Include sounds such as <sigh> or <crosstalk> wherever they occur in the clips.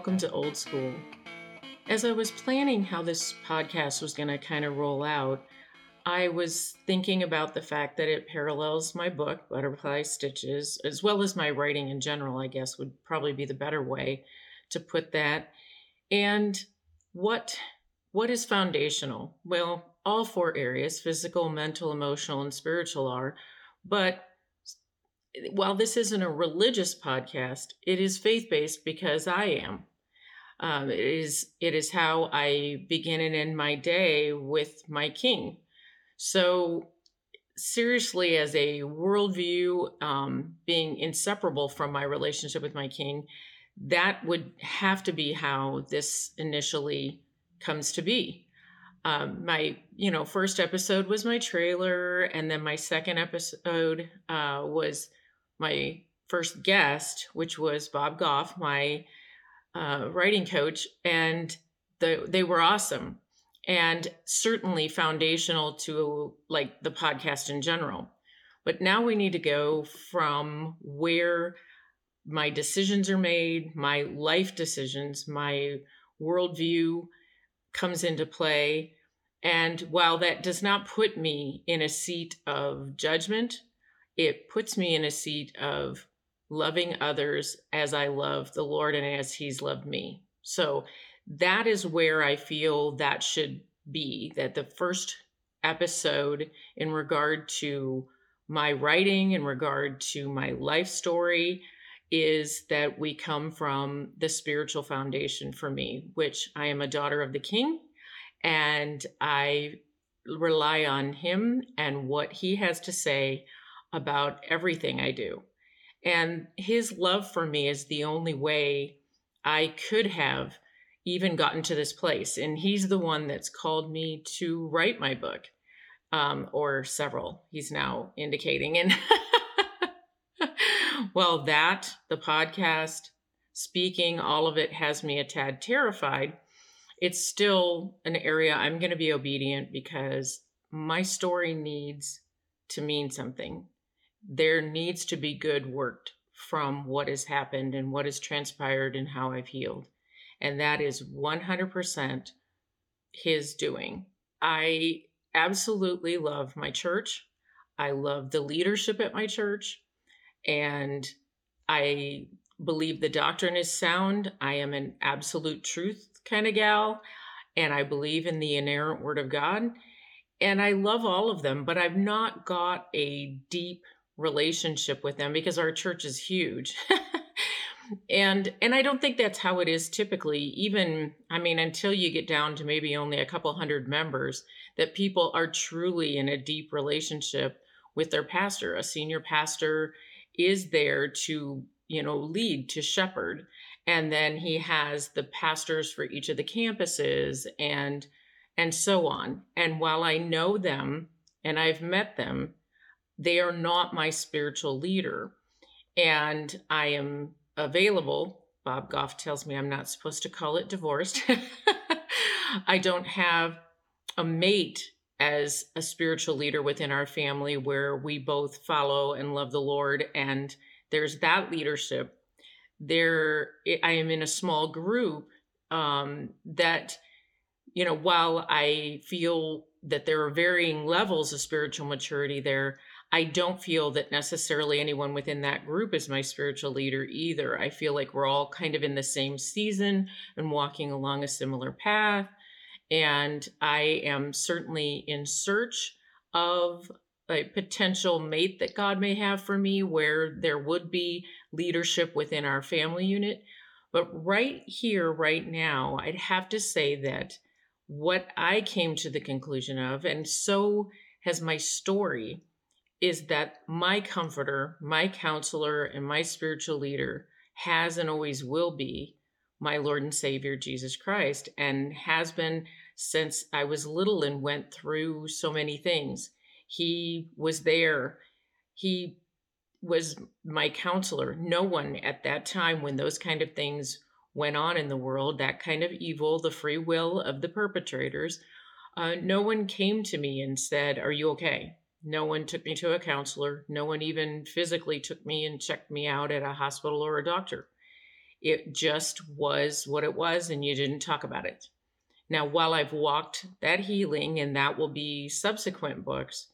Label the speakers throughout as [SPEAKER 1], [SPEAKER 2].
[SPEAKER 1] welcome to Old School. As I was planning how this podcast was going to kind of roll out, I was thinking about the fact that it parallels my book, Butterfly Stitches, as well as my writing in general, I guess would probably be the better way to put that. And what what is foundational? Well, all four areas, physical, mental, emotional, and spiritual are, but while this isn't a religious podcast, it is faith-based because I am. Um, it is it is how I begin and end my day with my king so, seriously, as a worldview um, being inseparable from my relationship with my king, that would have to be how this initially comes to be. Um, my you know first episode was my trailer and then my second episode uh, was my first guest which was bob goff my uh, writing coach and the, they were awesome and certainly foundational to like the podcast in general. But now we need to go from where my decisions are made, my life decisions, my worldview comes into play. And while that does not put me in a seat of judgment, it puts me in a seat of loving others as I love the Lord and as He's loved me. So that is where I feel that should be that the first episode in regard to my writing, in regard to my life story, is that we come from the spiritual foundation for me, which I am a daughter of the King and I rely on him and what he has to say about everything I do. And his love for me is the only way I could have even gotten to this place. And he's the one that's called me to write my book, um, or several, he's now indicating. And <laughs> well, that, the podcast, speaking, all of it has me a tad terrified. It's still an area I'm going to be obedient because my story needs to mean something. There needs to be good worked from what has happened and what has transpired and how I've healed and that is 100% his doing. I absolutely love my church. I love the leadership at my church, and I believe the doctrine is sound. I am an absolute truth kind of gal, and I believe in the inerrant word of God. And I love all of them, but I've not got a deep relationship with them because our church is huge. <laughs> and and i don't think that's how it is typically even i mean until you get down to maybe only a couple hundred members that people are truly in a deep relationship with their pastor a senior pastor is there to you know lead to shepherd and then he has the pastors for each of the campuses and and so on and while i know them and i've met them they are not my spiritual leader and i am available. Bob Goff tells me I'm not supposed to call it divorced. <laughs> I don't have a mate as a spiritual leader within our family where we both follow and love the Lord and there's that leadership. There I am in a small group um, that you know while I feel that there are varying levels of spiritual maturity there, I don't feel that necessarily anyone within that group is my spiritual leader either. I feel like we're all kind of in the same season and walking along a similar path. And I am certainly in search of a potential mate that God may have for me where there would be leadership within our family unit. But right here, right now, I'd have to say that what I came to the conclusion of, and so has my story, is that my comforter, my counselor, and my spiritual leader has and always will be my Lord and Savior Jesus Christ, and has been since I was little and went through so many things. He was there. He was my counselor. No one at that time, when those kind of things went on in the world, that kind of evil, the free will of the perpetrators, uh, no one came to me and said, Are you okay? No one took me to a counselor. No one even physically took me and checked me out at a hospital or a doctor. It just was what it was, and you didn't talk about it. Now, while I've walked that healing, and that will be subsequent books,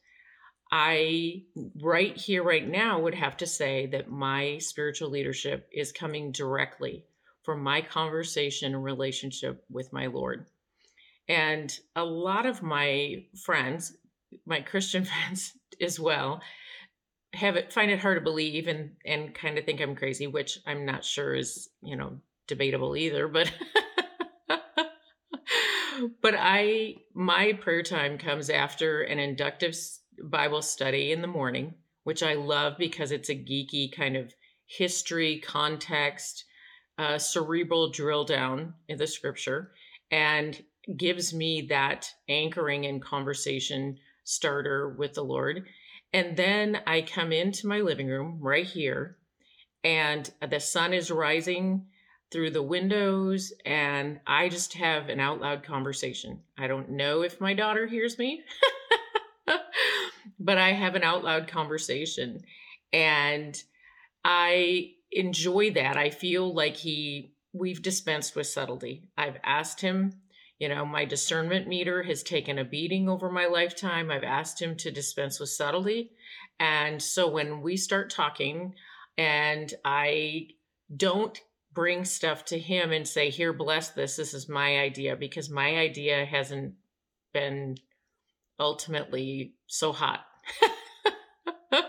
[SPEAKER 1] I, right here, right now, would have to say that my spiritual leadership is coming directly from my conversation and relationship with my Lord. And a lot of my friends, my Christian <laughs> friends as well, have it find it hard to believe and and kind of think I'm crazy, which I'm not sure is, you know, debatable either, but <laughs> but I my prayer time comes after an inductive Bible study in the morning, which I love because it's a geeky kind of history, context, cerebral drill down in the scripture, and gives me that anchoring and conversation starter with the Lord. And then I come into my living room right here, and the sun is rising through the windows, and I just have an out loud conversation. I don't know if my daughter hears me, <laughs> but I have an out loud conversation. And I enjoy that. I feel like he, we've dispensed with subtlety. I've asked him you know, my discernment meter has taken a beating over my lifetime. I've asked him to dispense with subtlety. And so when we start talking, and I don't bring stuff to him and say, Here, bless this. This is my idea, because my idea hasn't been ultimately so hot. <laughs>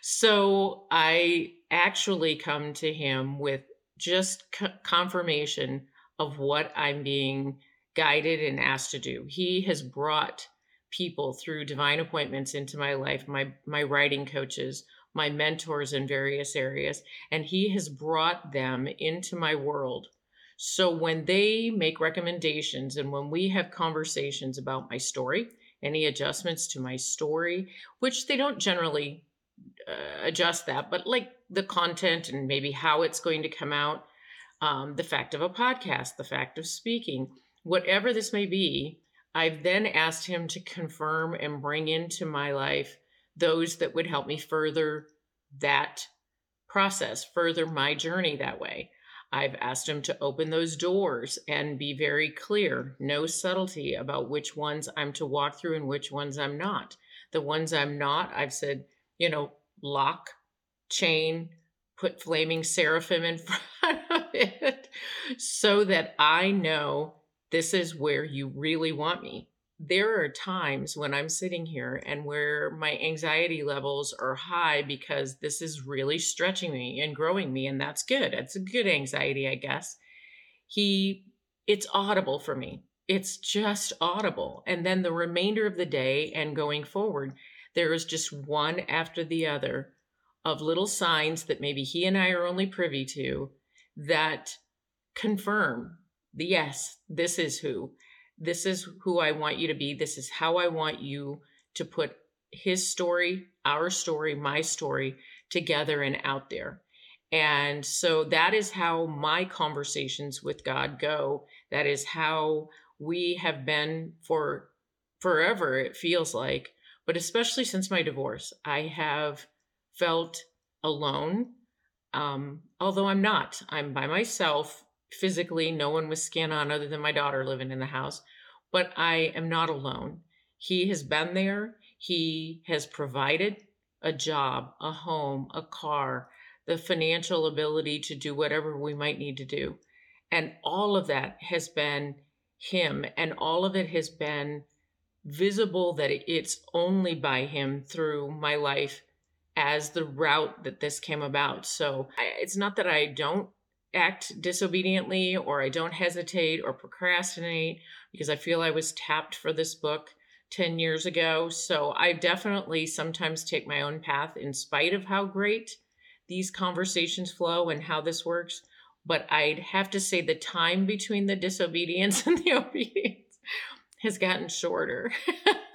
[SPEAKER 1] so I actually come to him with just confirmation of what I'm being guided and asked to do. He has brought people through divine appointments into my life, my my writing coaches, my mentors in various areas, and he has brought them into my world. So when they make recommendations and when we have conversations about my story, any adjustments to my story, which they don't generally uh, adjust that, but like the content and maybe how it's going to come out, um, the fact of a podcast, the fact of speaking, whatever this may be, I've then asked him to confirm and bring into my life those that would help me further that process, further my journey that way. I've asked him to open those doors and be very clear, no subtlety about which ones I'm to walk through and which ones I'm not. The ones I'm not, I've said, you know, lock, chain, put flaming seraphim in <laughs> front <laughs> it so that I know this is where you really want me. There are times when I'm sitting here and where my anxiety levels are high because this is really stretching me and growing me, and that's good. It's a good anxiety, I guess. He, it's audible for me. It's just audible. And then the remainder of the day and going forward, there is just one after the other of little signs that maybe he and I are only privy to that confirm the yes, this is who. This is who I want you to be. This is how I want you to put his story, our story, my story together and out there. And so that is how my conversations with God go. That is how we have been for forever, it feels like. But especially since my divorce, I have felt alone. Um, although I'm not, I'm by myself physically. No one was skin on other than my daughter living in the house. But I am not alone. He has been there. He has provided a job, a home, a car, the financial ability to do whatever we might need to do. And all of that has been him, and all of it has been visible that it's only by him through my life as the route that this came about. So I, it's not that I don't act disobediently or I don't hesitate or procrastinate because I feel I was tapped for this book 10 years ago. So I definitely sometimes take my own path in spite of how great these conversations flow and how this works. But I'd have to say the time between the disobedience <laughs> and the obedience has gotten shorter. <laughs>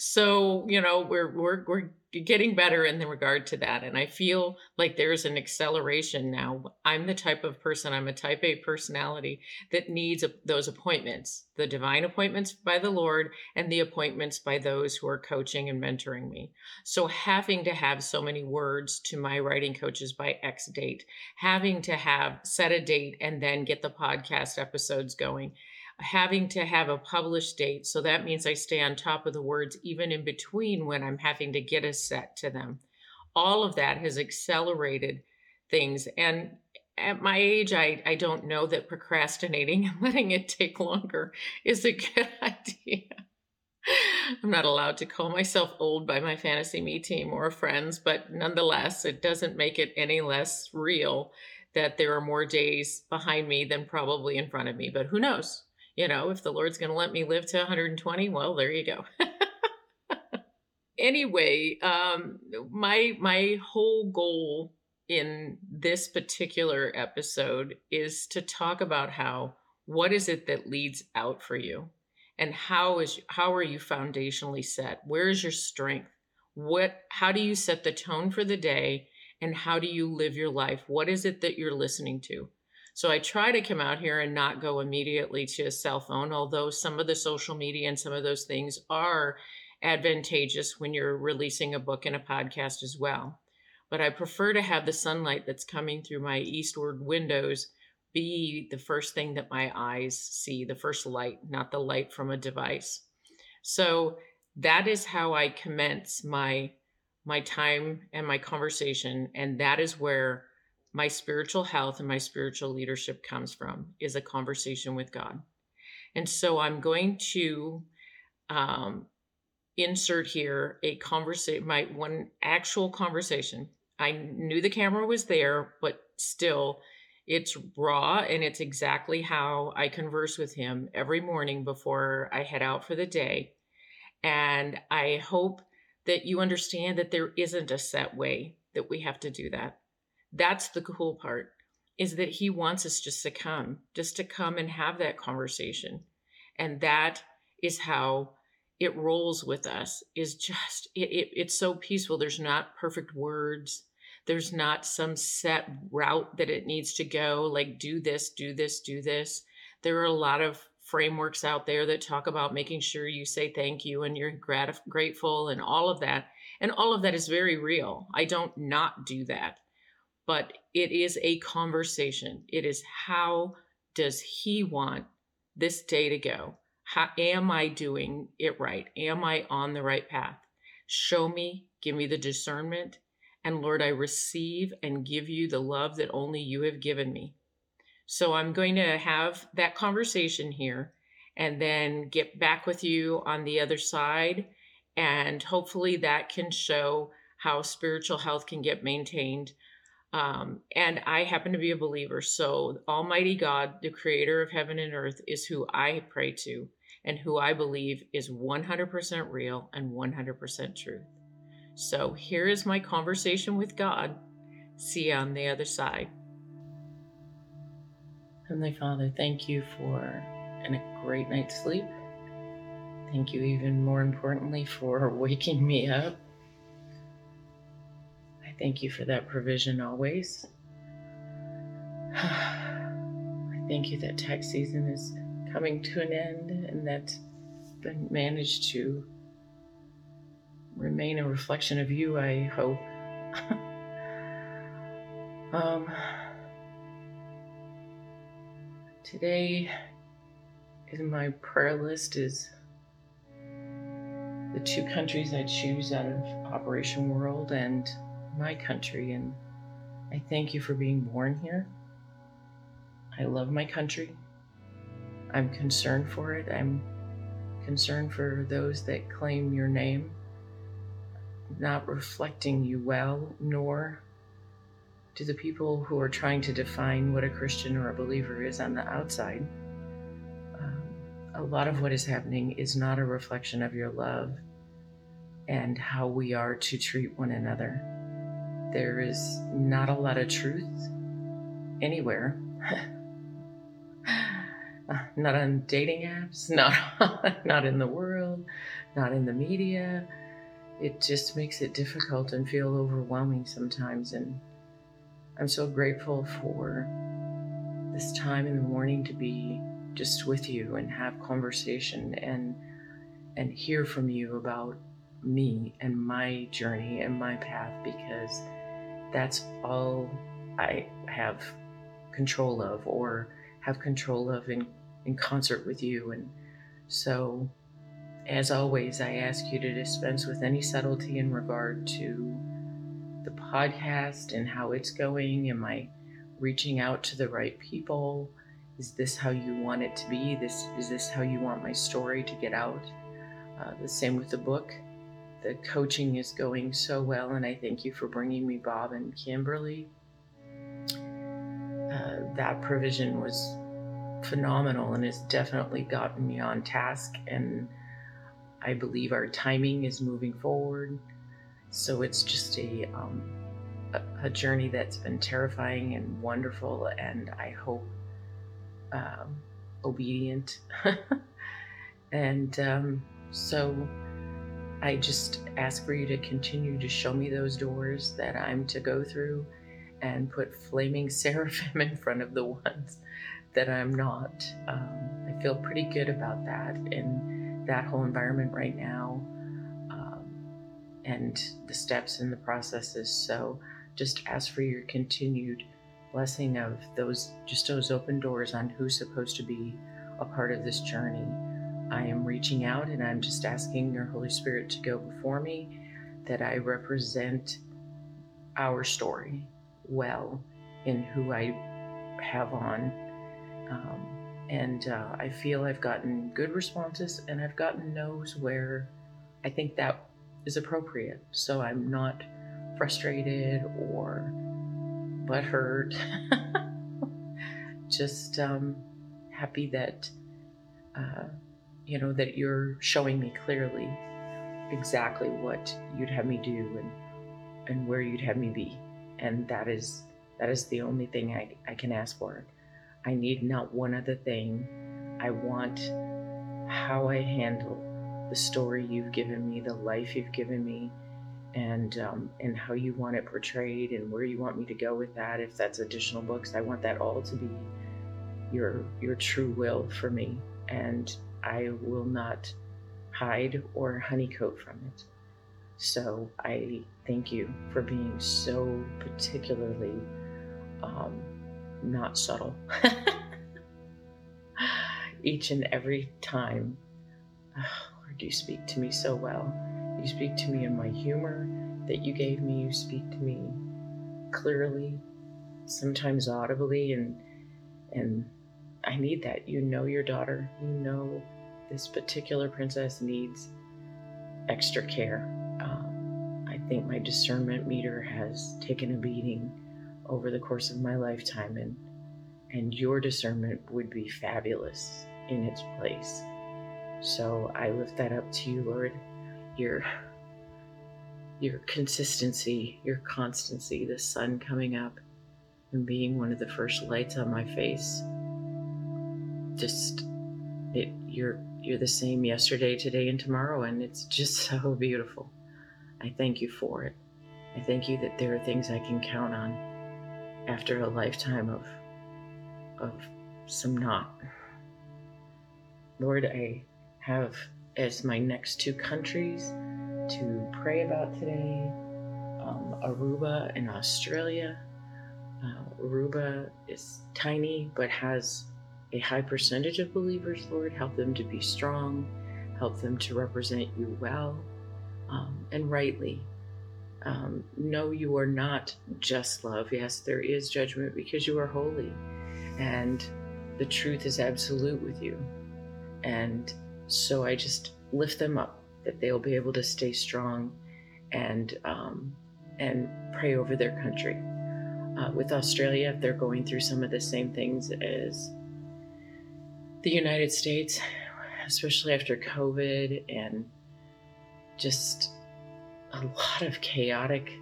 [SPEAKER 1] so you know we're we're we're getting better in regard to that and i feel like there's an acceleration now. I'm the type of person i'm a type a personality that needs a, those appointments the divine appointments by the lord and the appointments by those who are coaching and mentoring me. So having to have so many words to my writing coaches by x date having to have set a date and then get the podcast episodes going having to have a published date. So that means I stay on top of the words even in between when I'm having to get a set to them. All of that has accelerated things. And at my age, I, I don't know that procrastinating and <laughs> letting it take longer is a good <laughs> idea. I'm not allowed to call myself old by my fantasy me team or friends, but nonetheless, it doesn't make it any less real that there are more days behind me than probably in front of me. But who knows? You know, if the Lord's going to let me live to 120, well, there you go. <laughs> anyway, um, my my whole goal in this particular episode is to talk about how what is it that leads out for you? And how is how are you foundationally set? Where is your strength? What how do you set the tone for the day? And how do you live your life? What is it that you're listening to so I try to come out here and not go immediately to a cell phone, although some of the social media and some of those things are advantageous when you're releasing a book and a podcast as well. But I prefer to have the sunlight that's coming through my eastward windows be the first thing that my eyes see, the first light, not the light from a device. So that is how I commence my my time and my conversation and that is where my spiritual health and my spiritual leadership comes from is a conversation with God. And so I'm going to um, insert here a conversation, my one actual conversation. I knew the camera was there, but still, it's raw and it's exactly how I converse with him every morning before I head out for the day. And I hope that you understand that there isn't a set way that we have to do that that's the cool part is that he wants us just to come, just to come and have that conversation. And that is how it rolls with us is just it, it, it's so peaceful. There's not perfect words. There's not some set route that it needs to go like do this do this do this. There are a lot of frameworks out there that talk about making sure you say thank you and you're grat- grateful and all of that. And all of that is very real. I don't not do that but it is a conversation. It is how does he want this day to go? How am I doing it right? Am I on the right path? Show me, give me the discernment. And Lord, I receive and give you the love that only you have given me. So I'm going to have that conversation here and then get back with you on the other side. And hopefully that can show how spiritual health can get maintained um, and I happen to be a believer. So, Almighty God, the creator of heaven and earth, is who I pray to and who I believe is 100% real and 100% truth. So, here is my conversation with God. See you on the other side. Heavenly Father, thank you for a great night's sleep. Thank you, even more importantly, for <laughs> waking me up thank you for that provision always. <sighs> I thank you that tax season is coming to an end and that been managed to remain a reflection of you, I hope. <laughs> um, today in my prayer list is the two countries I choose out of Operation World and my country, and I thank you for being born here. I love my country. I'm concerned for it. I'm concerned for those that claim your name, not reflecting you well, nor to the people who are trying to define what a Christian or a believer is on the outside. Um, a lot of what is happening is not a reflection of your love and how we are to treat one another. There is not a lot of truth anywhere. <laughs> not on dating apps, not <laughs> not in the world, not in the media. It just makes it difficult and feel overwhelming sometimes. And I'm so grateful for this time in the morning to be just with you and have conversation and and hear from you about me and my journey and my path because that's all I have control of or have control of in, in concert with you. And so, as always, I ask you to dispense with any subtlety in regard to the podcast and how it's going. Am I reaching out to the right people? Is this how you want it to be? This is this how you want my story to get out? Uh, the same with the book. The coaching is going so well, and I thank you for bringing me Bob and Kimberly. Uh, that provision was phenomenal and has definitely gotten me on task. And I believe our timing is moving forward. So it's just a, um, a, a, journey that's been terrifying and wonderful, and I hope um, obedient. <laughs> and um, so I just ask for you to continue to show me those doors that I'm to go through and put flaming <laughs> seraphim in front of the ones that I'm not. Um, I feel pretty good about that in that whole environment right now um, and the steps and the processes. So just ask for your continued blessing of those, just those open doors on who's supposed to be a part of this journey I am reaching out and I'm just asking your Holy Spirit to go before me, that I represent our story well in who I have on. Um, and uh, I feel I've gotten good responses and I've gotten no's where I think that is appropriate. So I'm not frustrated or butthurt. <laughs> Just um, happy that. Uh, you know, that you're showing me clearly exactly what you'd have me do and and where you'd have me be. And that is that is the only thing I, I can ask for. I need not one other thing. I want how I handle the story you've given me, the life you've given me, and um, and how you want it portrayed and where you want me to go with that. If that's additional books, I want that all to be your your true will for me. And I will not hide or honeycoat from it. So I thank you for being so particularly um, not subtle. <laughs> Each and every time, oh, Lord, you speak to me so well. You speak to me in my humor that you gave me. You speak to me clearly, sometimes audibly, and and I need that. You know your daughter. You know this particular princess needs extra care. Um, I think my discernment meter has taken a beating over the course of my lifetime, and and your discernment would be fabulous in its place. So I lift that up to you, Lord. Your your consistency, your constancy, the sun coming up and being one of the first lights on my face just it you're you're the same yesterday, today, and tomorrow, and it's just <laughs> so beautiful. I thank you for it. I thank you that there are things I can count on after a lifetime of of some not. Lord, I have as my next two countries to pray about today um, Aruba and Australia. Uh, Aruba is tiny but has a high percentage of believers, Lord. Help them to be strong, help them to represent you well um, and rightly. Um, no, you are not just love. Yes, there is judgment because you are holy, and the truth is absolute with you. And so I just lift them up that they'll be able to stay strong and um, and pray over their country. Uh, with Australia, they're going through some of the same things as the United States, especially after COVID and just a lot of chaotic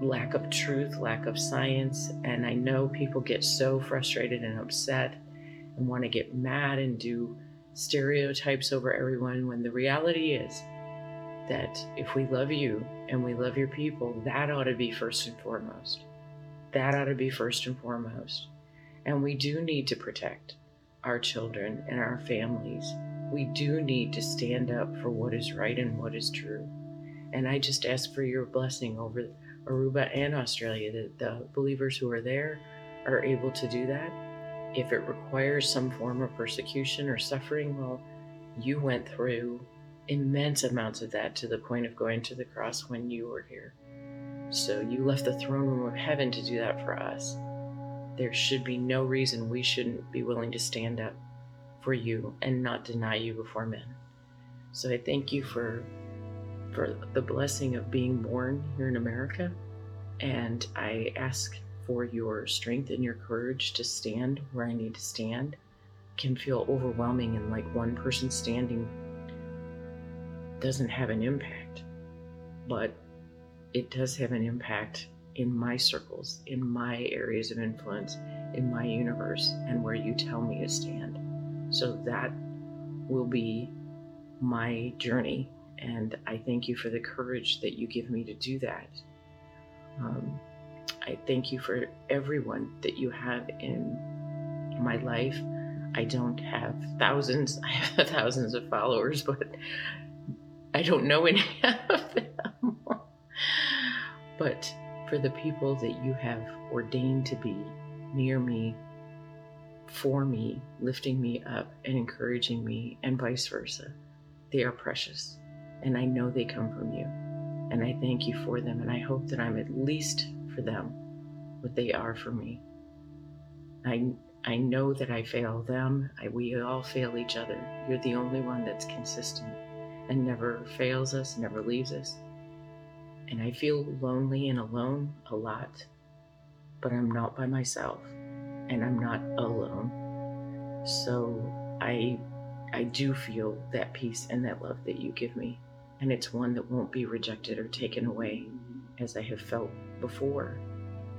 [SPEAKER 1] lack of truth, lack of science. And I know people get so frustrated and upset and want to get mad and do stereotypes over everyone when the reality is that if we love you and we love your people, that ought to be first and foremost. That ought to be first and foremost. And we do need to protect our children and our families. We do need to stand up for what is right and what is true. And I just ask for your blessing over Aruba and Australia that the believers who are there are able to do that. If it requires some form of persecution or suffering, well, you went through immense amounts of that to the point of going to the cross when you were here. So you left the throne room of heaven to do that for us. There should be no reason we shouldn't be willing to stand up for you and not deny you before men. So I thank you for for the blessing of being born here in America and I ask for your strength and your courage to stand where I need to stand. It can feel overwhelming and like one person standing doesn't have an impact, but it does have an impact in my circles, in my areas of influence, in my universe, and where you tell me to stand. So that will be my journey. And I thank you for the courage that you give me to do that. Um, I thank you for everyone that you have in my life. I don't have thousands, <laughs> I have thousands of followers, but I don't know any of them. <laughs> but for the people that you have ordained to be near me, for me, lifting me up and encouraging me, and vice versa, they are precious. And I know they come from you. And I thank you for them. And I hope that I'm at least for them what they are for me. I, I know that I fail them. I, we all fail each other. You're the only one that's consistent and never fails us, never leaves us. And I feel lonely and alone a lot, but I'm not by myself and I'm not alone. So I I do feel that peace and that love that you give me. And it's one that won't be rejected or taken away as I have felt before.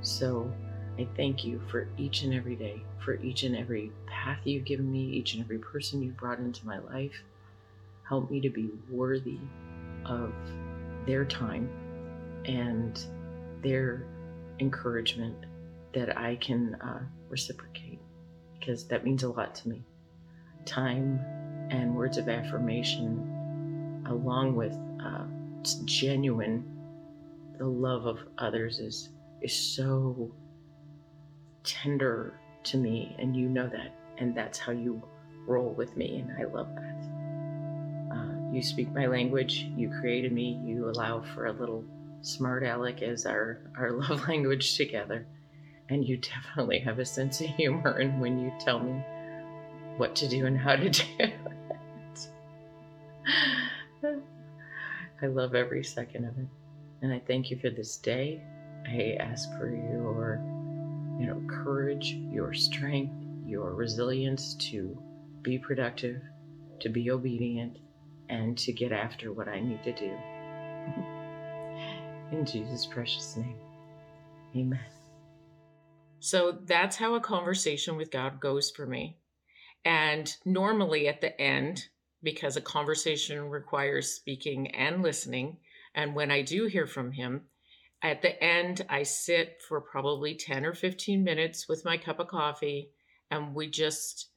[SPEAKER 1] So I thank you for each and every day, for each and every path you've given me, each and every person you've brought into my life. Help me to be worthy of their time and their encouragement that I can uh, reciprocate because that means a lot to me. Time and words of affirmation, along with uh, genuine, the love of others is is so tender to me, and you know that, and that's how you roll with me, and I love that. You speak my language. You created me. You allow for a little smart aleck is our, our <laughs> love language together. And you definitely have a sense of humor and when you tell me what to do and how to <laughs> do it. I love every second of it. And I thank you for this day. I ask for your, you know, courage, your strength, your resilience to be productive, to be obedient, and to get after what I need to do. In Jesus' precious name, amen. So that's how a conversation with God goes for me. And normally at the end, because a conversation requires speaking and listening, and when I do hear from Him, at the end, I sit for probably 10 or 15 minutes with my cup of coffee and we just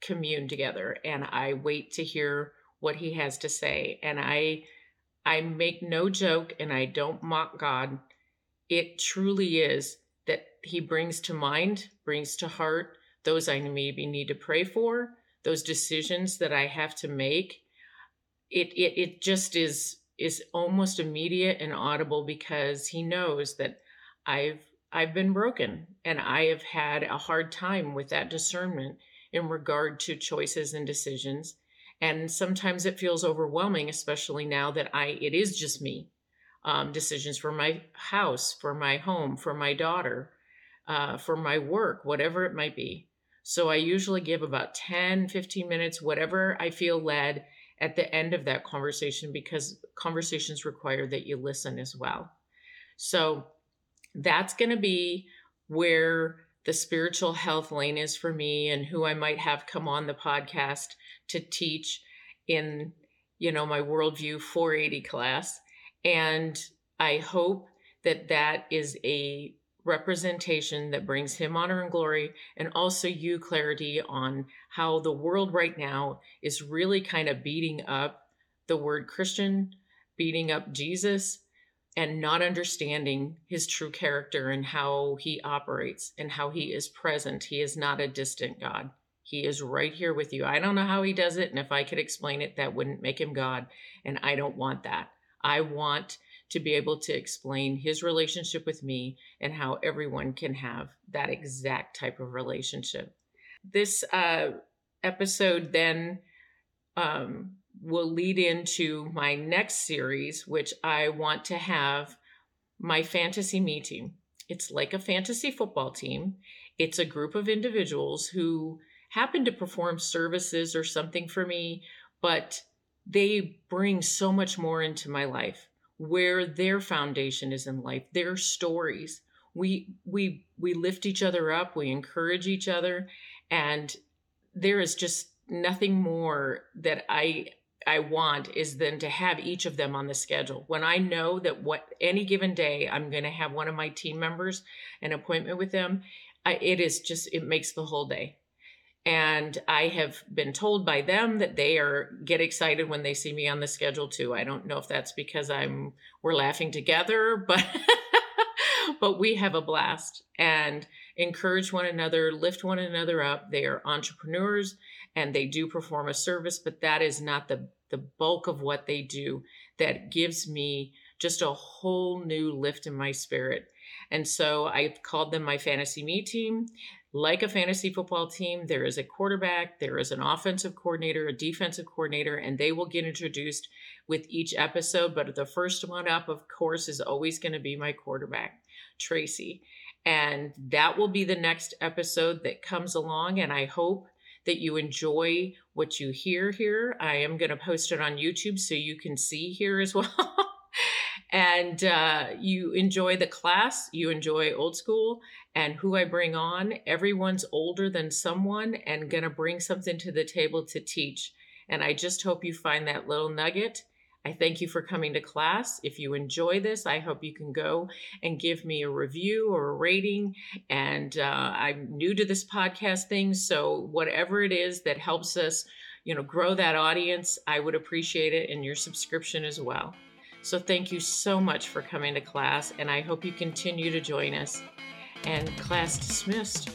[SPEAKER 1] commune together. And I wait to hear what he has to say and i i make no joke and i don't mock god. It truly is that he brings to mind brings to heart those i maybe need to pray for those decisions that i have to make. It it, it just is is almost immediate and audible because he knows that i've i've been broken and i have had a hard time with that discernment in regard to choices and decisions and sometimes it feels overwhelming especially now that i it is just me um, decisions for my house for my home for my daughter uh, for my work whatever it might be. So i usually give about 10 15 minutes whatever i feel led at the end of that conversation because conversations require that you listen as well. So that's going to be where the spiritual health lane is for me and who I might have come on the podcast to teach in, you know, my worldview 480 class. And I hope that that is a representation that brings him honor and glory and also you clarity on how the world right now is really kind of beating up the word Christian, beating up Jesus and not understanding his true character and how he operates and how he is present. He is not a distant God. He is right here with you. I don't know how he does it. And if I could explain it, that wouldn't make him God. And I don't want that. I want to be able to explain his relationship with me and how everyone can have that exact type of relationship. This uh, episode then um, will lead into my next series, which I want to have my fantasy me team. It's like a fantasy football team. It's a group of individuals who happen to perform services or something for me, but they bring so much more into my life where their foundation is in life, their stories. We we we lift each other up, we encourage each other, and there is just nothing more that I I want is then to have each of them on the schedule. When I know that what any given day I'm going to have one of my team members an appointment with them, I, it is just it makes the whole day. And I have been told by them that they are get excited when they see me on the schedule too. I don't know if that's because I'm we're laughing together, <laughs> but but we have a blast and encourage one another, lift one another up. They are entrepreneurs and they do perform a service, but that is not the the bulk of what they do that gives me just a whole new lift in my spirit. And so I've called them my fantasy me team. Like a fantasy football team, there is a quarterback, there is an offensive coordinator, a defensive coordinator, and they will get introduced with each episode. But the first one up, of course, is always going to be my quarterback, Tracy. And that will be the next episode that comes along. And I hope that you enjoy what you hear here. I am going to post it on YouTube so you can see here as <laughs> well. and uh, you enjoy the class, you enjoy old school, and who I bring on. Everyone's older than someone and going to bring something to the table to teach. And I just hope you find that little nugget I thank you for coming to class. If you enjoy this, I hope you can go and give me a review or a rating. And uh, I'm new to this podcast thing, so whatever it is that helps us, you know, grow that audience, I would appreciate it, and your subscription as well. So thank you so much for coming to class, and I hope you continue to join us. And class dismissed.